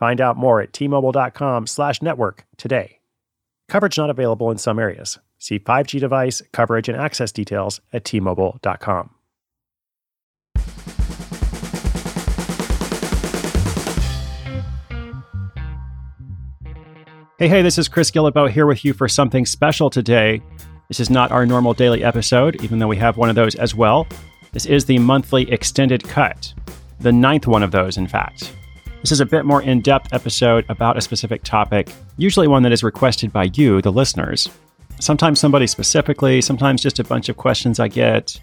Find out more at tmobile.com slash network today. Coverage not available in some areas. See 5G device, coverage, and access details at tmobile.com. Hey, hey, this is Chris Guillebeau here with you for something special today. This is not our normal daily episode, even though we have one of those as well. This is the monthly extended cut, the ninth one of those, in fact. This is a bit more in depth episode about a specific topic, usually one that is requested by you, the listeners. Sometimes somebody specifically, sometimes just a bunch of questions I get.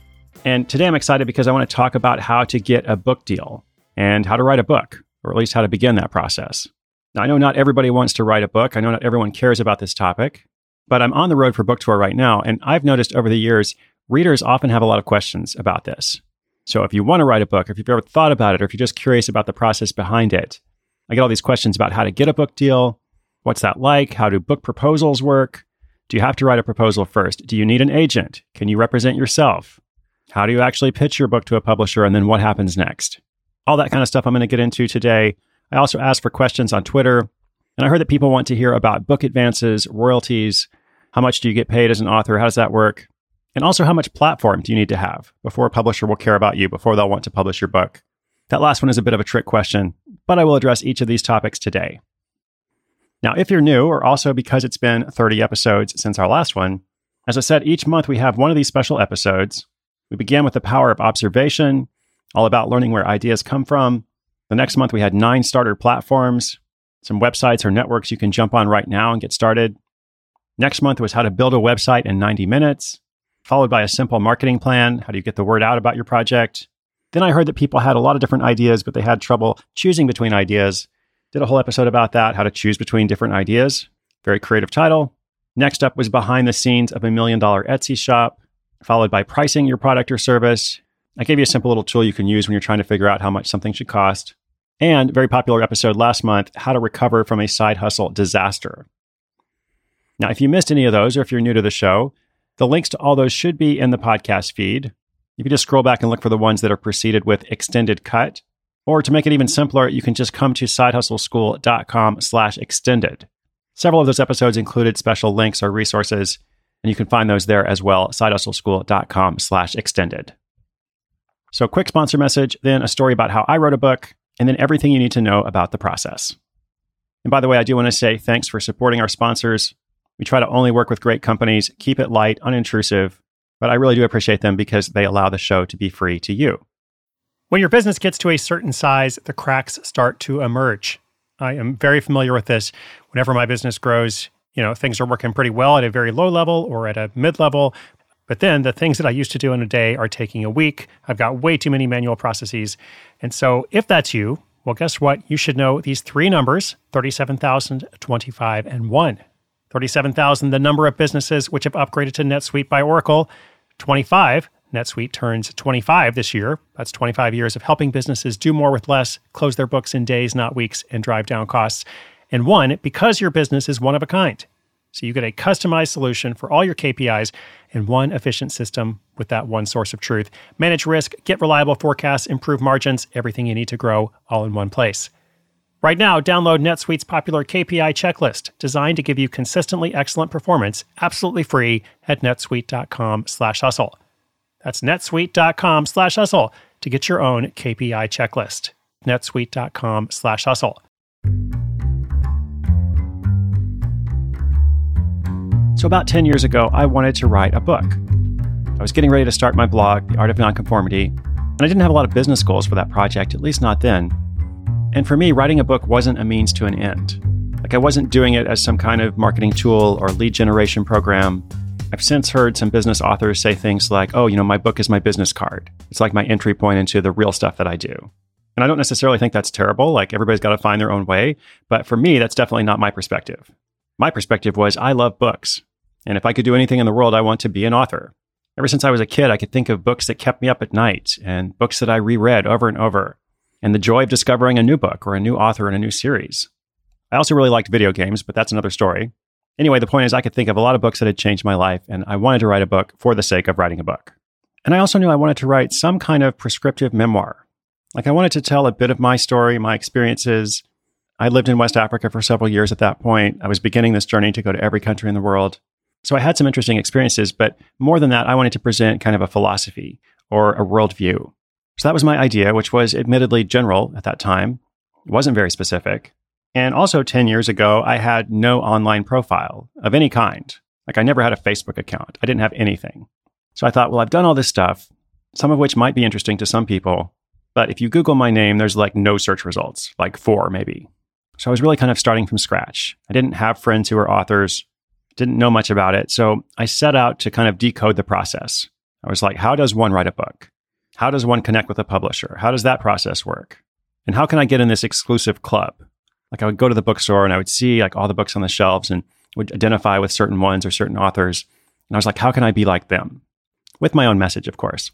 And today I'm excited because I want to talk about how to get a book deal and how to write a book, or at least how to begin that process. Now, I know not everybody wants to write a book. I know not everyone cares about this topic, but I'm on the road for book tour right now. And I've noticed over the years, readers often have a lot of questions about this. So if you want to write a book, if you've ever thought about it, or if you're just curious about the process behind it, I get all these questions about how to get a book deal. What's that like? How do book proposals work? Do you have to write a proposal first? Do you need an agent? Can you represent yourself? How do you actually pitch your book to a publisher? And then what happens next? All that kind of stuff I'm going to get into today. I also asked for questions on Twitter. And I heard that people want to hear about book advances, royalties. How much do you get paid as an author? How does that work? And also, how much platform do you need to have before a publisher will care about you, before they'll want to publish your book? That last one is a bit of a trick question, but I will address each of these topics today. Now, if you're new, or also because it's been 30 episodes since our last one, as I said, each month we have one of these special episodes. We began with the power of observation, all about learning where ideas come from. The next month we had nine starter platforms, some websites or networks you can jump on right now and get started. Next month was how to build a website in 90 minutes followed by a simple marketing plan. How do you get the word out about your project? Then I heard that people had a lot of different ideas, but they had trouble choosing between ideas. Did a whole episode about that, how to choose between different ideas. Very creative title. Next up was behind the scenes of a million dollar Etsy shop, followed by pricing your product or service. I gave you a simple little tool you can use when you're trying to figure out how much something should cost. And very popular episode last month, how to recover from a side hustle disaster. Now, if you missed any of those, or if you're new to the show, the links to all those should be in the podcast feed. You can just scroll back and look for the ones that are preceded with extended cut. Or to make it even simpler, you can just come to sidehustleschool.com slash extended. Several of those episodes included special links or resources, and you can find those there as well, sidehustleschool.com slash extended. So quick sponsor message, then a story about how I wrote a book, and then everything you need to know about the process. And by the way, I do want to say thanks for supporting our sponsors. We try to only work with great companies, keep it light, unintrusive, but I really do appreciate them because they allow the show to be free to you. When your business gets to a certain size, the cracks start to emerge. I am very familiar with this. Whenever my business grows, you know, things are working pretty well at a very low level or at a mid level. But then the things that I used to do in a day are taking a week. I've got way too many manual processes. And so if that's you, well, guess what? You should know these three numbers 37,000, 25, and 1. 37,000, the number of businesses which have upgraded to NetSuite by Oracle. 25, NetSuite turns 25 this year. That's 25 years of helping businesses do more with less, close their books in days, not weeks, and drive down costs. And one, because your business is one of a kind. So you get a customized solution for all your KPIs in one efficient system with that one source of truth. Manage risk, get reliable forecasts, improve margins, everything you need to grow all in one place. Right now, download NetSuite's popular KPI checklist, designed to give you consistently excellent performance, absolutely free at netsuite.com slash hustle. That's netsuite.com slash hustle to get your own KPI checklist. netsuite.com slash hustle. So about 10 years ago, I wanted to write a book. I was getting ready to start my blog, The Art of Nonconformity, and I didn't have a lot of business goals for that project, at least not then. And for me, writing a book wasn't a means to an end. Like I wasn't doing it as some kind of marketing tool or lead generation program. I've since heard some business authors say things like, oh, you know, my book is my business card. It's like my entry point into the real stuff that I do. And I don't necessarily think that's terrible. Like everybody's got to find their own way. But for me, that's definitely not my perspective. My perspective was I love books. And if I could do anything in the world, I want to be an author. Ever since I was a kid, I could think of books that kept me up at night and books that I reread over and over, and the joy of discovering a new book or a new author in a new series. I also really liked video games, but that's another story. Anyway, the point is, I could think of a lot of books that had changed my life, and I wanted to write a book for the sake of writing a book. And I also knew I wanted to write some kind of prescriptive memoir. Like I wanted to tell a bit of my story, my experiences. I lived in West Africa for several years at that point. I was beginning this journey to go to every country in the world. So I had some interesting experiences, but more than that, I wanted to present kind of a philosophy or a worldview. So that was my idea, which was admittedly general at that time. It wasn't very specific. And also 10 years ago, I had no online profile of any kind. Like I never had a Facebook account. I didn't have anything. So I thought, well, I've done all this stuff, some of which might be interesting to some people. But if you Google my name, there's like no search results, like four maybe. So I was really kind of starting from scratch. I didn't have friends who were authors didn't know much about it. So I set out to kind of decode the process. I was like, how does one write a book? How does one connect with a publisher? How does that process work? And how can I get in this exclusive club? Like I would go to the bookstore and I would see like all the books on the shelves and would identify with certain ones or certain authors. And I was like, how can I be like them? With my own message, of course.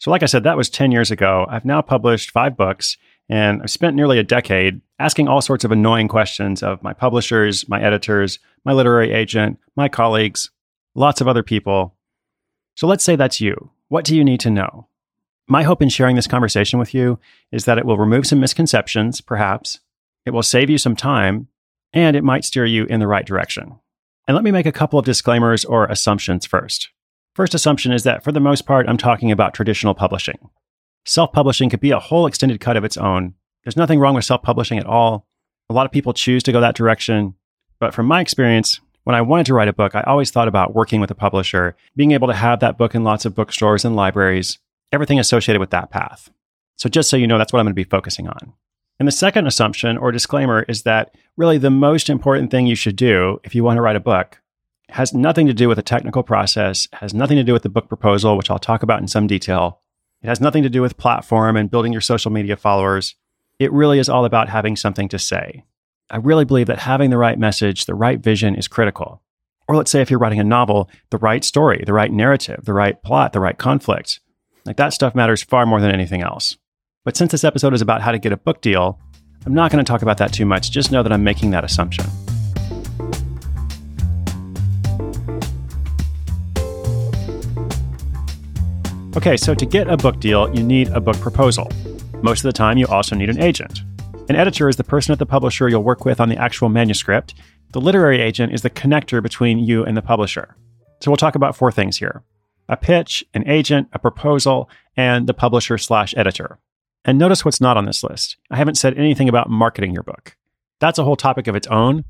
So, like I said, that was 10 years ago. I've now published five books and I've spent nearly a decade asking all sorts of annoying questions of my publishers, my editors, my literary agent, my colleagues, lots of other people. So let's say that's you. What do you need to know? My hope in sharing this conversation with you is that it will remove some misconceptions, perhaps. It will save you some time, and it might steer you in the right direction. And let me make a couple of disclaimers or assumptions first. First assumption is that for the most part, I'm talking about traditional publishing. Self publishing could be a whole extended cut of its own. There's nothing wrong with self publishing at all. A lot of people choose to go that direction. But from my experience, when I wanted to write a book, I always thought about working with a publisher, being able to have that book in lots of bookstores and libraries, everything associated with that path. So, just so you know, that's what I'm going to be focusing on. And the second assumption or disclaimer is that really the most important thing you should do if you want to write a book has nothing to do with the technical process, has nothing to do with the book proposal, which I'll talk about in some detail. It has nothing to do with platform and building your social media followers. It really is all about having something to say. I really believe that having the right message, the right vision is critical. Or let's say if you're writing a novel, the right story, the right narrative, the right plot, the right conflict. Like that stuff matters far more than anything else. But since this episode is about how to get a book deal, I'm not going to talk about that too much. Just know that I'm making that assumption. Okay, so to get a book deal, you need a book proposal. Most of the time, you also need an agent. An editor is the person at the publisher you'll work with on the actual manuscript. The literary agent is the connector between you and the publisher. So we'll talk about four things here a pitch, an agent, a proposal, and the publisher slash editor. And notice what's not on this list. I haven't said anything about marketing your book. That's a whole topic of its own.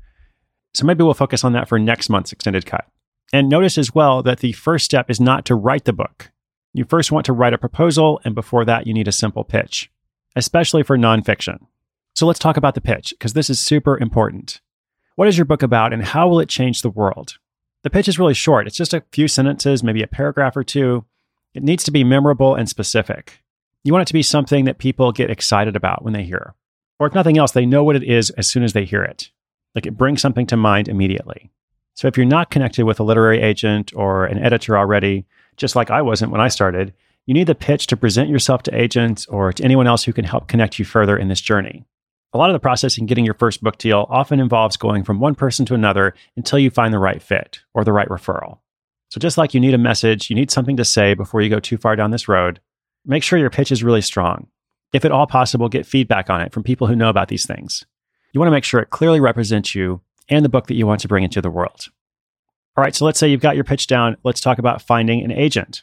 So maybe we'll focus on that for next month's extended cut. And notice as well that the first step is not to write the book. You first want to write a proposal, and before that, you need a simple pitch, especially for nonfiction. So let's talk about the pitch, because this is super important. What is your book about, and how will it change the world? The pitch is really short. It's just a few sentences, maybe a paragraph or two. It needs to be memorable and specific. You want it to be something that people get excited about when they hear. Or if nothing else, they know what it is as soon as they hear it. Like it brings something to mind immediately. So if you're not connected with a literary agent or an editor already, just like I wasn't when I started, you need the pitch to present yourself to agents or to anyone else who can help connect you further in this journey. A lot of the process in getting your first book deal often involves going from one person to another until you find the right fit or the right referral. So, just like you need a message, you need something to say before you go too far down this road, make sure your pitch is really strong. If at all possible, get feedback on it from people who know about these things. You want to make sure it clearly represents you and the book that you want to bring into the world. All right, so let's say you've got your pitch down. Let's talk about finding an agent.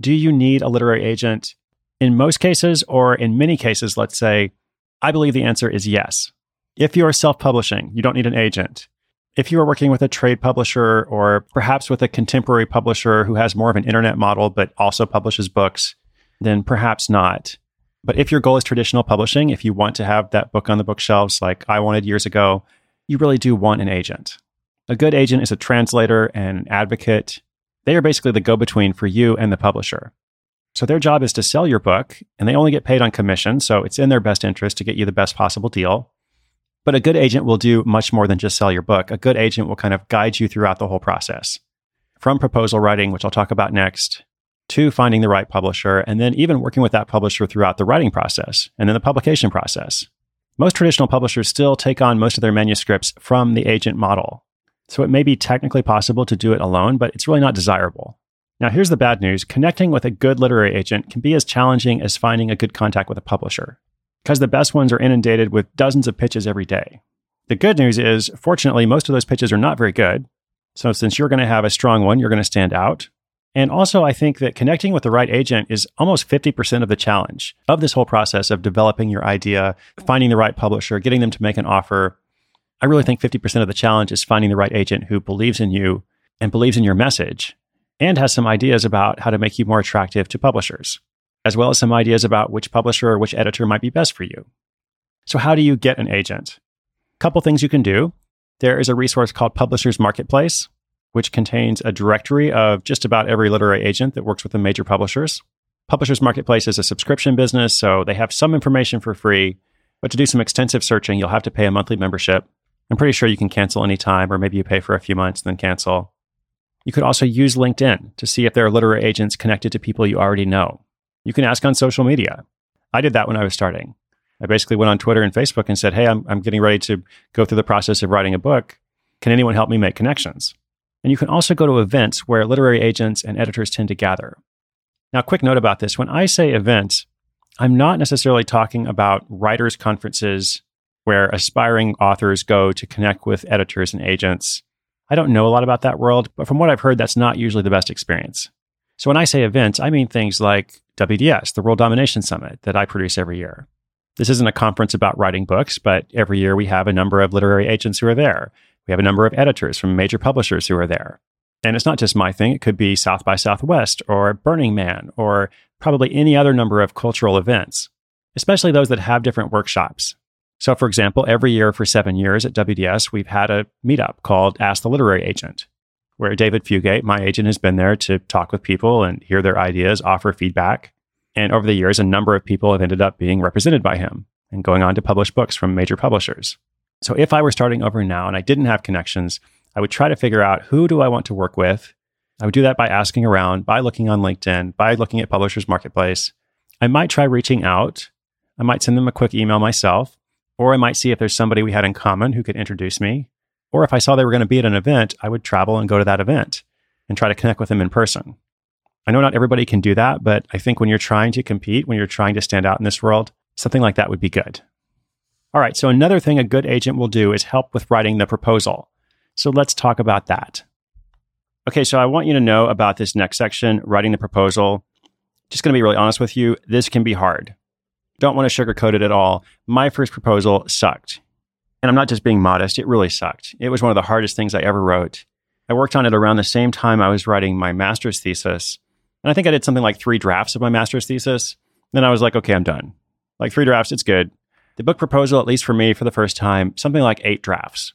Do you need a literary agent? In most cases, or in many cases, let's say, I believe the answer is yes. If you are self publishing, you don't need an agent. If you are working with a trade publisher or perhaps with a contemporary publisher who has more of an internet model but also publishes books, then perhaps not. But if your goal is traditional publishing, if you want to have that book on the bookshelves like I wanted years ago, you really do want an agent. A good agent is a translator and an advocate. They are basically the go between for you and the publisher. So their job is to sell your book, and they only get paid on commission. So it's in their best interest to get you the best possible deal. But a good agent will do much more than just sell your book. A good agent will kind of guide you throughout the whole process from proposal writing, which I'll talk about next, to finding the right publisher, and then even working with that publisher throughout the writing process and then the publication process. Most traditional publishers still take on most of their manuscripts from the agent model. So it may be technically possible to do it alone, but it's really not desirable. Now, here's the bad news connecting with a good literary agent can be as challenging as finding a good contact with a publisher, because the best ones are inundated with dozens of pitches every day. The good news is, fortunately, most of those pitches are not very good. So, since you're going to have a strong one, you're going to stand out. And also, I think that connecting with the right agent is almost 50% of the challenge of this whole process of developing your idea, finding the right publisher, getting them to make an offer. I really think 50% of the challenge is finding the right agent who believes in you and believes in your message and has some ideas about how to make you more attractive to publishers, as well as some ideas about which publisher or which editor might be best for you. So, how do you get an agent? A couple things you can do. There is a resource called Publishers Marketplace which contains a directory of just about every literary agent that works with the major publishers. Publishers Marketplace is a subscription business, so they have some information for free, but to do some extensive searching, you'll have to pay a monthly membership. I'm pretty sure you can cancel anytime, or maybe you pay for a few months and then cancel. You could also use LinkedIn to see if there are literary agents connected to people you already know. You can ask on social media. I did that when I was starting. I basically went on Twitter and Facebook and said, Hey, I'm, I'm getting ready to go through the process of writing a book. Can anyone help me make connections? And you can also go to events where literary agents and editors tend to gather. Now, quick note about this when I say events, I'm not necessarily talking about writers' conferences where aspiring authors go to connect with editors and agents. I don't know a lot about that world, but from what I've heard, that's not usually the best experience. So when I say events, I mean things like WDS, the World Domination Summit that I produce every year. This isn't a conference about writing books, but every year we have a number of literary agents who are there. We have a number of editors from major publishers who are there. And it's not just my thing, it could be South by Southwest or Burning Man or probably any other number of cultural events, especially those that have different workshops. So, for example, every year for seven years at WDS, we've had a meetup called Ask the Literary Agent, where David Fugate, my agent, has been there to talk with people and hear their ideas, offer feedback. And over the years, a number of people have ended up being represented by him and going on to publish books from major publishers. So if I were starting over now and I didn't have connections, I would try to figure out who do I want to work with. I would do that by asking around, by looking on LinkedIn, by looking at Publishers Marketplace. I might try reaching out. I might send them a quick email myself, or I might see if there's somebody we had in common who could introduce me. Or if I saw they were going to be at an event, I would travel and go to that event and try to connect with them in person. I know not everybody can do that, but I think when you're trying to compete, when you're trying to stand out in this world, something like that would be good. All right, so another thing a good agent will do is help with writing the proposal. So let's talk about that. Okay, so I want you to know about this next section, writing the proposal. Just going to be really honest with you, this can be hard. Don't want to sugarcoat it at all. My first proposal sucked. And I'm not just being modest, it really sucked. It was one of the hardest things I ever wrote. I worked on it around the same time I was writing my master's thesis. And I think I did something like three drafts of my master's thesis. Then I was like, okay, I'm done. Like three drafts, it's good the book proposal, at least for me for the first time, something like eight drafts.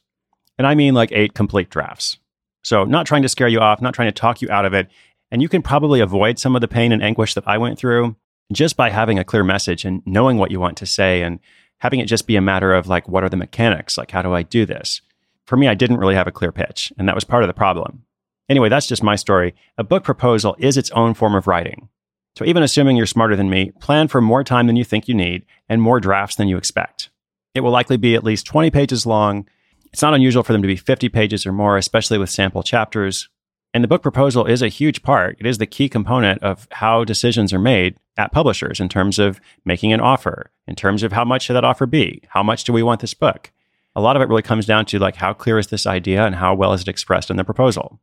And I mean like eight complete drafts. So, not trying to scare you off, not trying to talk you out of it. And you can probably avoid some of the pain and anguish that I went through just by having a clear message and knowing what you want to say and having it just be a matter of like, what are the mechanics? Like, how do I do this? For me, I didn't really have a clear pitch, and that was part of the problem. Anyway, that's just my story. A book proposal is its own form of writing. So even assuming you're smarter than me, plan for more time than you think you need and more drafts than you expect. It will likely be at least 20 pages long. It's not unusual for them to be 50 pages or more, especially with sample chapters. And the book proposal is a huge part. It is the key component of how decisions are made at publishers in terms of making an offer, in terms of how much should that offer be? How much do we want this book? A lot of it really comes down to like how clear is this idea and how well is it expressed in the proposal.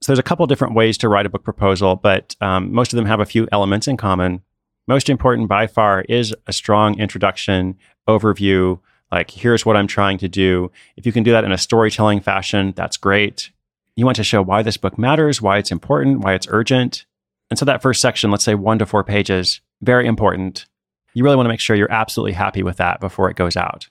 So there's a couple different ways to write a book proposal, but um, most of them have a few elements in common. Most important by far is a strong introduction, overview, like here's what I'm trying to do. If you can do that in a storytelling fashion, that's great. You want to show why this book matters, why it's important, why it's urgent. And so that first section, let's say one to four pages, very important. You really want to make sure you're absolutely happy with that before it goes out.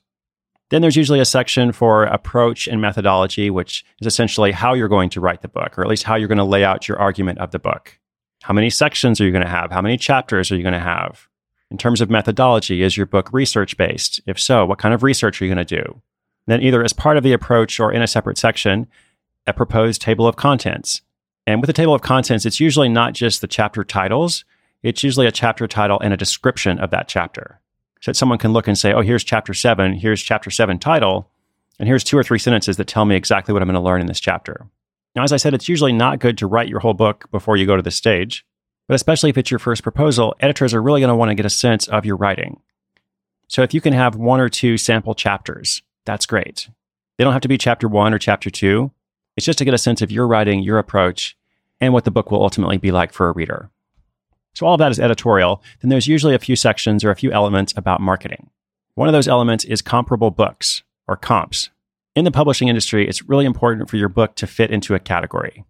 Then there's usually a section for approach and methodology, which is essentially how you're going to write the book, or at least how you're going to lay out your argument of the book. How many sections are you going to have? How many chapters are you going to have? In terms of methodology, is your book research based? If so, what kind of research are you going to do? Then, either as part of the approach or in a separate section, a proposed table of contents. And with a table of contents, it's usually not just the chapter titles, it's usually a chapter title and a description of that chapter. So that someone can look and say, oh, here's chapter seven, here's chapter seven title, and here's two or three sentences that tell me exactly what I'm going to learn in this chapter. Now, as I said, it's usually not good to write your whole book before you go to the stage, but especially if it's your first proposal, editors are really going to want to get a sense of your writing. So if you can have one or two sample chapters, that's great. They don't have to be chapter one or chapter two. It's just to get a sense of your writing, your approach, and what the book will ultimately be like for a reader. So all of that is editorial. Then there's usually a few sections or a few elements about marketing. One of those elements is comparable books or comps. In the publishing industry, it's really important for your book to fit into a category.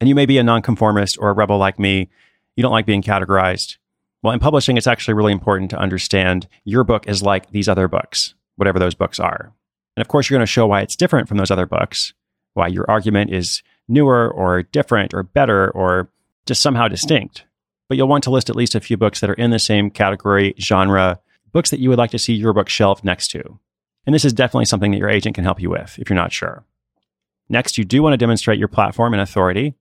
And you may be a nonconformist or a rebel like me. You don't like being categorized. Well, in publishing, it's actually really important to understand your book is like these other books, whatever those books are. And of course, you're going to show why it's different from those other books, why your argument is newer or different or better or just somehow distinct but you'll want to list at least a few books that are in the same category, genre, books that you would like to see your book shelved next to. And this is definitely something that your agent can help you with if you're not sure. Next, you do want to demonstrate your platform and authority.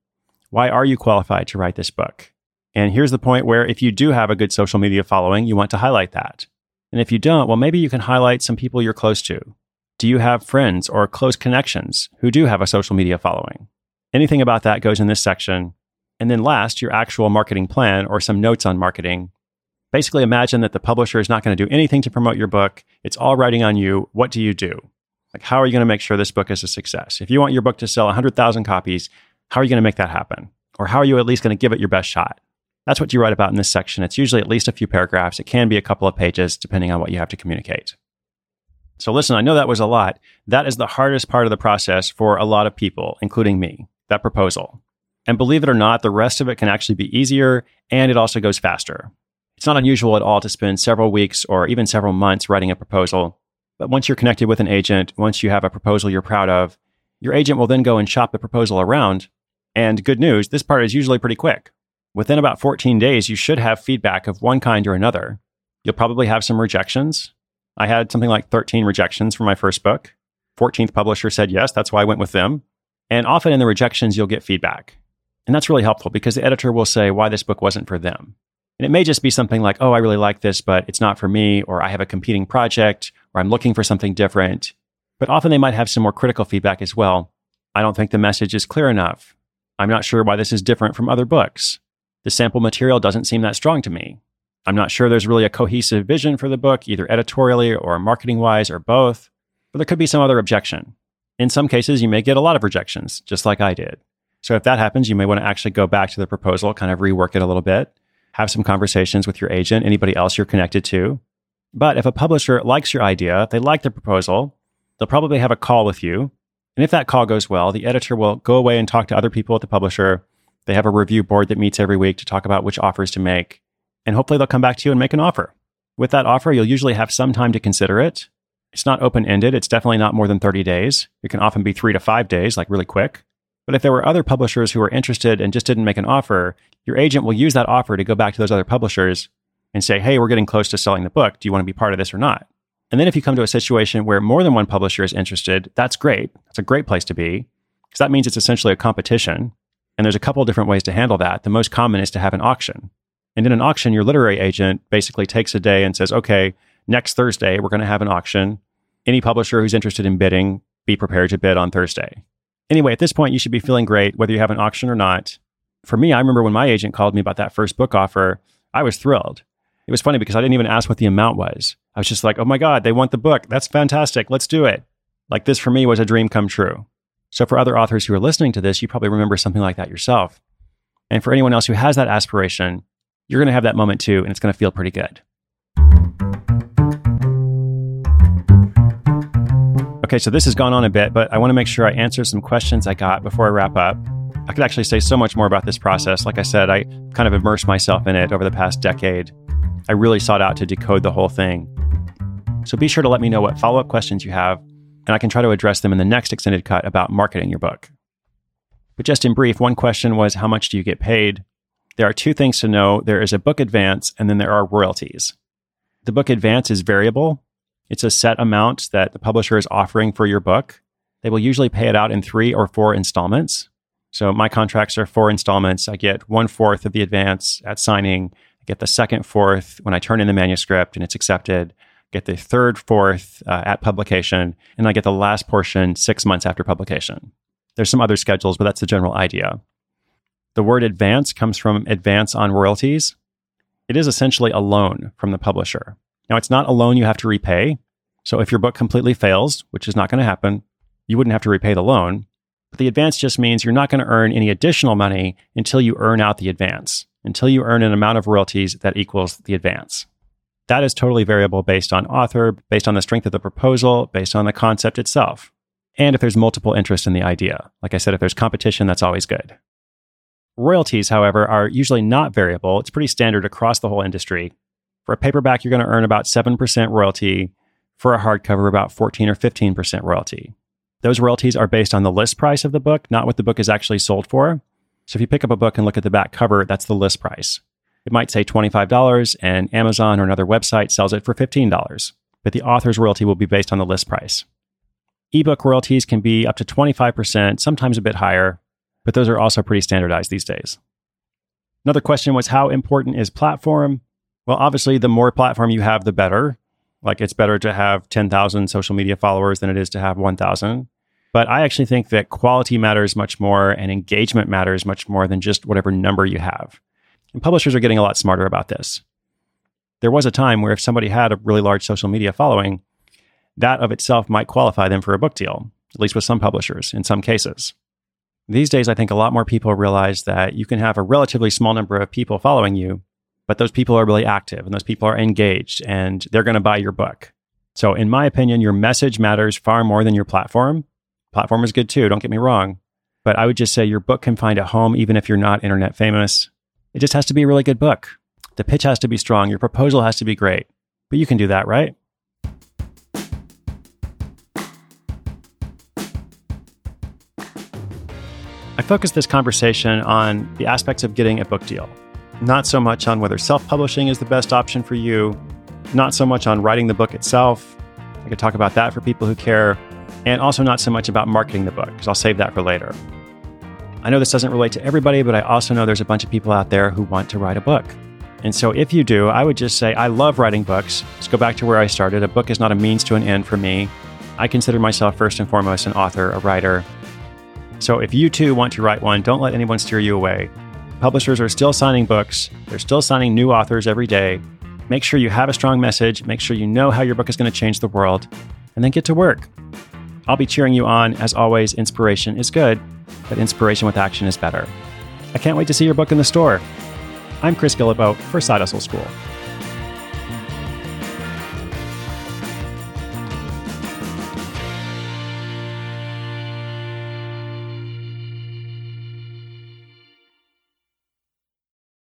Why are you qualified to write this book? And here's the point where if you do have a good social media following, you want to highlight that. And if you don't, well, maybe you can highlight some people you're close to. Do you have friends or close connections who do have a social media following? Anything about that goes in this section, and then last, your actual marketing plan or some notes on marketing. Basically, imagine that the publisher is not going to do anything to promote your book. It's all writing on you. What do you do? Like, how are you going to make sure this book is a success? If you want your book to sell 100,000 copies, how are you going to make that happen? Or how are you at least going to give it your best shot? That's what you write about in this section. It's usually at least a few paragraphs. It can be a couple of pages, depending on what you have to communicate. So, listen, I know that was a lot. That is the hardest part of the process for a lot of people, including me, that proposal. And believe it or not, the rest of it can actually be easier and it also goes faster. It's not unusual at all to spend several weeks or even several months writing a proposal. But once you're connected with an agent, once you have a proposal you're proud of, your agent will then go and shop the proposal around. And good news, this part is usually pretty quick. Within about 14 days, you should have feedback of one kind or another. You'll probably have some rejections. I had something like 13 rejections for my first book. 14th publisher said yes, that's why I went with them. And often in the rejections, you'll get feedback. And that's really helpful because the editor will say why this book wasn't for them. And it may just be something like, oh, I really like this, but it's not for me, or I have a competing project, or I'm looking for something different. But often they might have some more critical feedback as well. I don't think the message is clear enough. I'm not sure why this is different from other books. The sample material doesn't seem that strong to me. I'm not sure there's really a cohesive vision for the book, either editorially or marketing wise or both. But there could be some other objection. In some cases, you may get a lot of rejections, just like I did. So if that happens, you may want to actually go back to the proposal, kind of rework it a little bit, have some conversations with your agent, anybody else you're connected to. But if a publisher likes your idea, they like the proposal, they'll probably have a call with you. And if that call goes well, the editor will go away and talk to other people at the publisher. They have a review board that meets every week to talk about which offers to make. And hopefully they'll come back to you and make an offer. With that offer, you'll usually have some time to consider it. It's not open ended. It's definitely not more than 30 days. It can often be three to five days, like really quick. But if there were other publishers who were interested and just didn't make an offer, your agent will use that offer to go back to those other publishers and say, hey, we're getting close to selling the book. Do you want to be part of this or not? And then if you come to a situation where more than one publisher is interested, that's great. That's a great place to be because that means it's essentially a competition. And there's a couple different ways to handle that. The most common is to have an auction. And in an auction, your literary agent basically takes a day and says, okay, next Thursday, we're going to have an auction. Any publisher who's interested in bidding, be prepared to bid on Thursday. Anyway, at this point, you should be feeling great, whether you have an auction or not. For me, I remember when my agent called me about that first book offer, I was thrilled. It was funny because I didn't even ask what the amount was. I was just like, oh my God, they want the book. That's fantastic. Let's do it. Like this for me was a dream come true. So for other authors who are listening to this, you probably remember something like that yourself. And for anyone else who has that aspiration, you're going to have that moment too, and it's going to feel pretty good. Okay, so this has gone on a bit, but I want to make sure I answer some questions I got before I wrap up. I could actually say so much more about this process. Like I said, I kind of immersed myself in it over the past decade. I really sought out to decode the whole thing. So be sure to let me know what follow up questions you have, and I can try to address them in the next extended cut about marketing your book. But just in brief, one question was how much do you get paid? There are two things to know there is a book advance, and then there are royalties. The book advance is variable, it's a set amount that the publisher is offering for your book. They will usually pay it out in three or four installments. So my contracts are four installments. I get one fourth of the advance at signing. I get the second fourth when I turn in the manuscript and it's accepted. Get the third fourth uh, at publication, and I get the last portion six months after publication. There's some other schedules, but that's the general idea. The word advance comes from advance on royalties. It is essentially a loan from the publisher. Now, it's not a loan you have to repay. So if your book completely fails, which is not going to happen, you wouldn't have to repay the loan. But the advance just means you're not going to earn any additional money until you earn out the advance, until you earn an amount of royalties that equals the advance. That is totally variable based on author, based on the strength of the proposal, based on the concept itself. And if there's multiple interest in the idea. Like I said, if there's competition, that's always good. Royalties, however, are usually not variable. It's pretty standard across the whole industry. For a paperback, you're going to earn about 7% royalty. For a hardcover, about 14 or 15% royalty. Those royalties are based on the list price of the book, not what the book is actually sold for. So if you pick up a book and look at the back cover, that's the list price. It might say $25 and Amazon or another website sells it for $15, but the author's royalty will be based on the list price. Ebook royalties can be up to 25%, sometimes a bit higher, but those are also pretty standardized these days. Another question was how important is platform? Well, obviously, the more platform you have, the better. Like it's better to have 10,000 social media followers than it is to have 1,000. But I actually think that quality matters much more and engagement matters much more than just whatever number you have. And publishers are getting a lot smarter about this. There was a time where if somebody had a really large social media following, that of itself might qualify them for a book deal, at least with some publishers in some cases. These days, I think a lot more people realize that you can have a relatively small number of people following you but those people are really active and those people are engaged and they're going to buy your book. So, in my opinion, your message matters far more than your platform. Platform is good too, don't get me wrong. But I would just say your book can find a home even if you're not internet famous. It just has to be a really good book. The pitch has to be strong, your proposal has to be great. But you can do that, right? Focused this conversation on the aspects of getting a book deal not so much on whether self publishing is the best option for you, not so much on writing the book itself. I could talk about that for people who care, and also not so much about marketing the book, because I'll save that for later. I know this doesn't relate to everybody, but I also know there's a bunch of people out there who want to write a book. And so if you do, I would just say, I love writing books. Let's go back to where I started. A book is not a means to an end for me. I consider myself first and foremost an author, a writer. So if you too want to write one, don't let anyone steer you away. Publishers are still signing books, they're still signing new authors every day. Make sure you have a strong message, make sure you know how your book is going to change the world, and then get to work. I'll be cheering you on. As always, inspiration is good, but inspiration with action is better. I can't wait to see your book in the store. I'm Chris Guillebeau for Side Hustle School.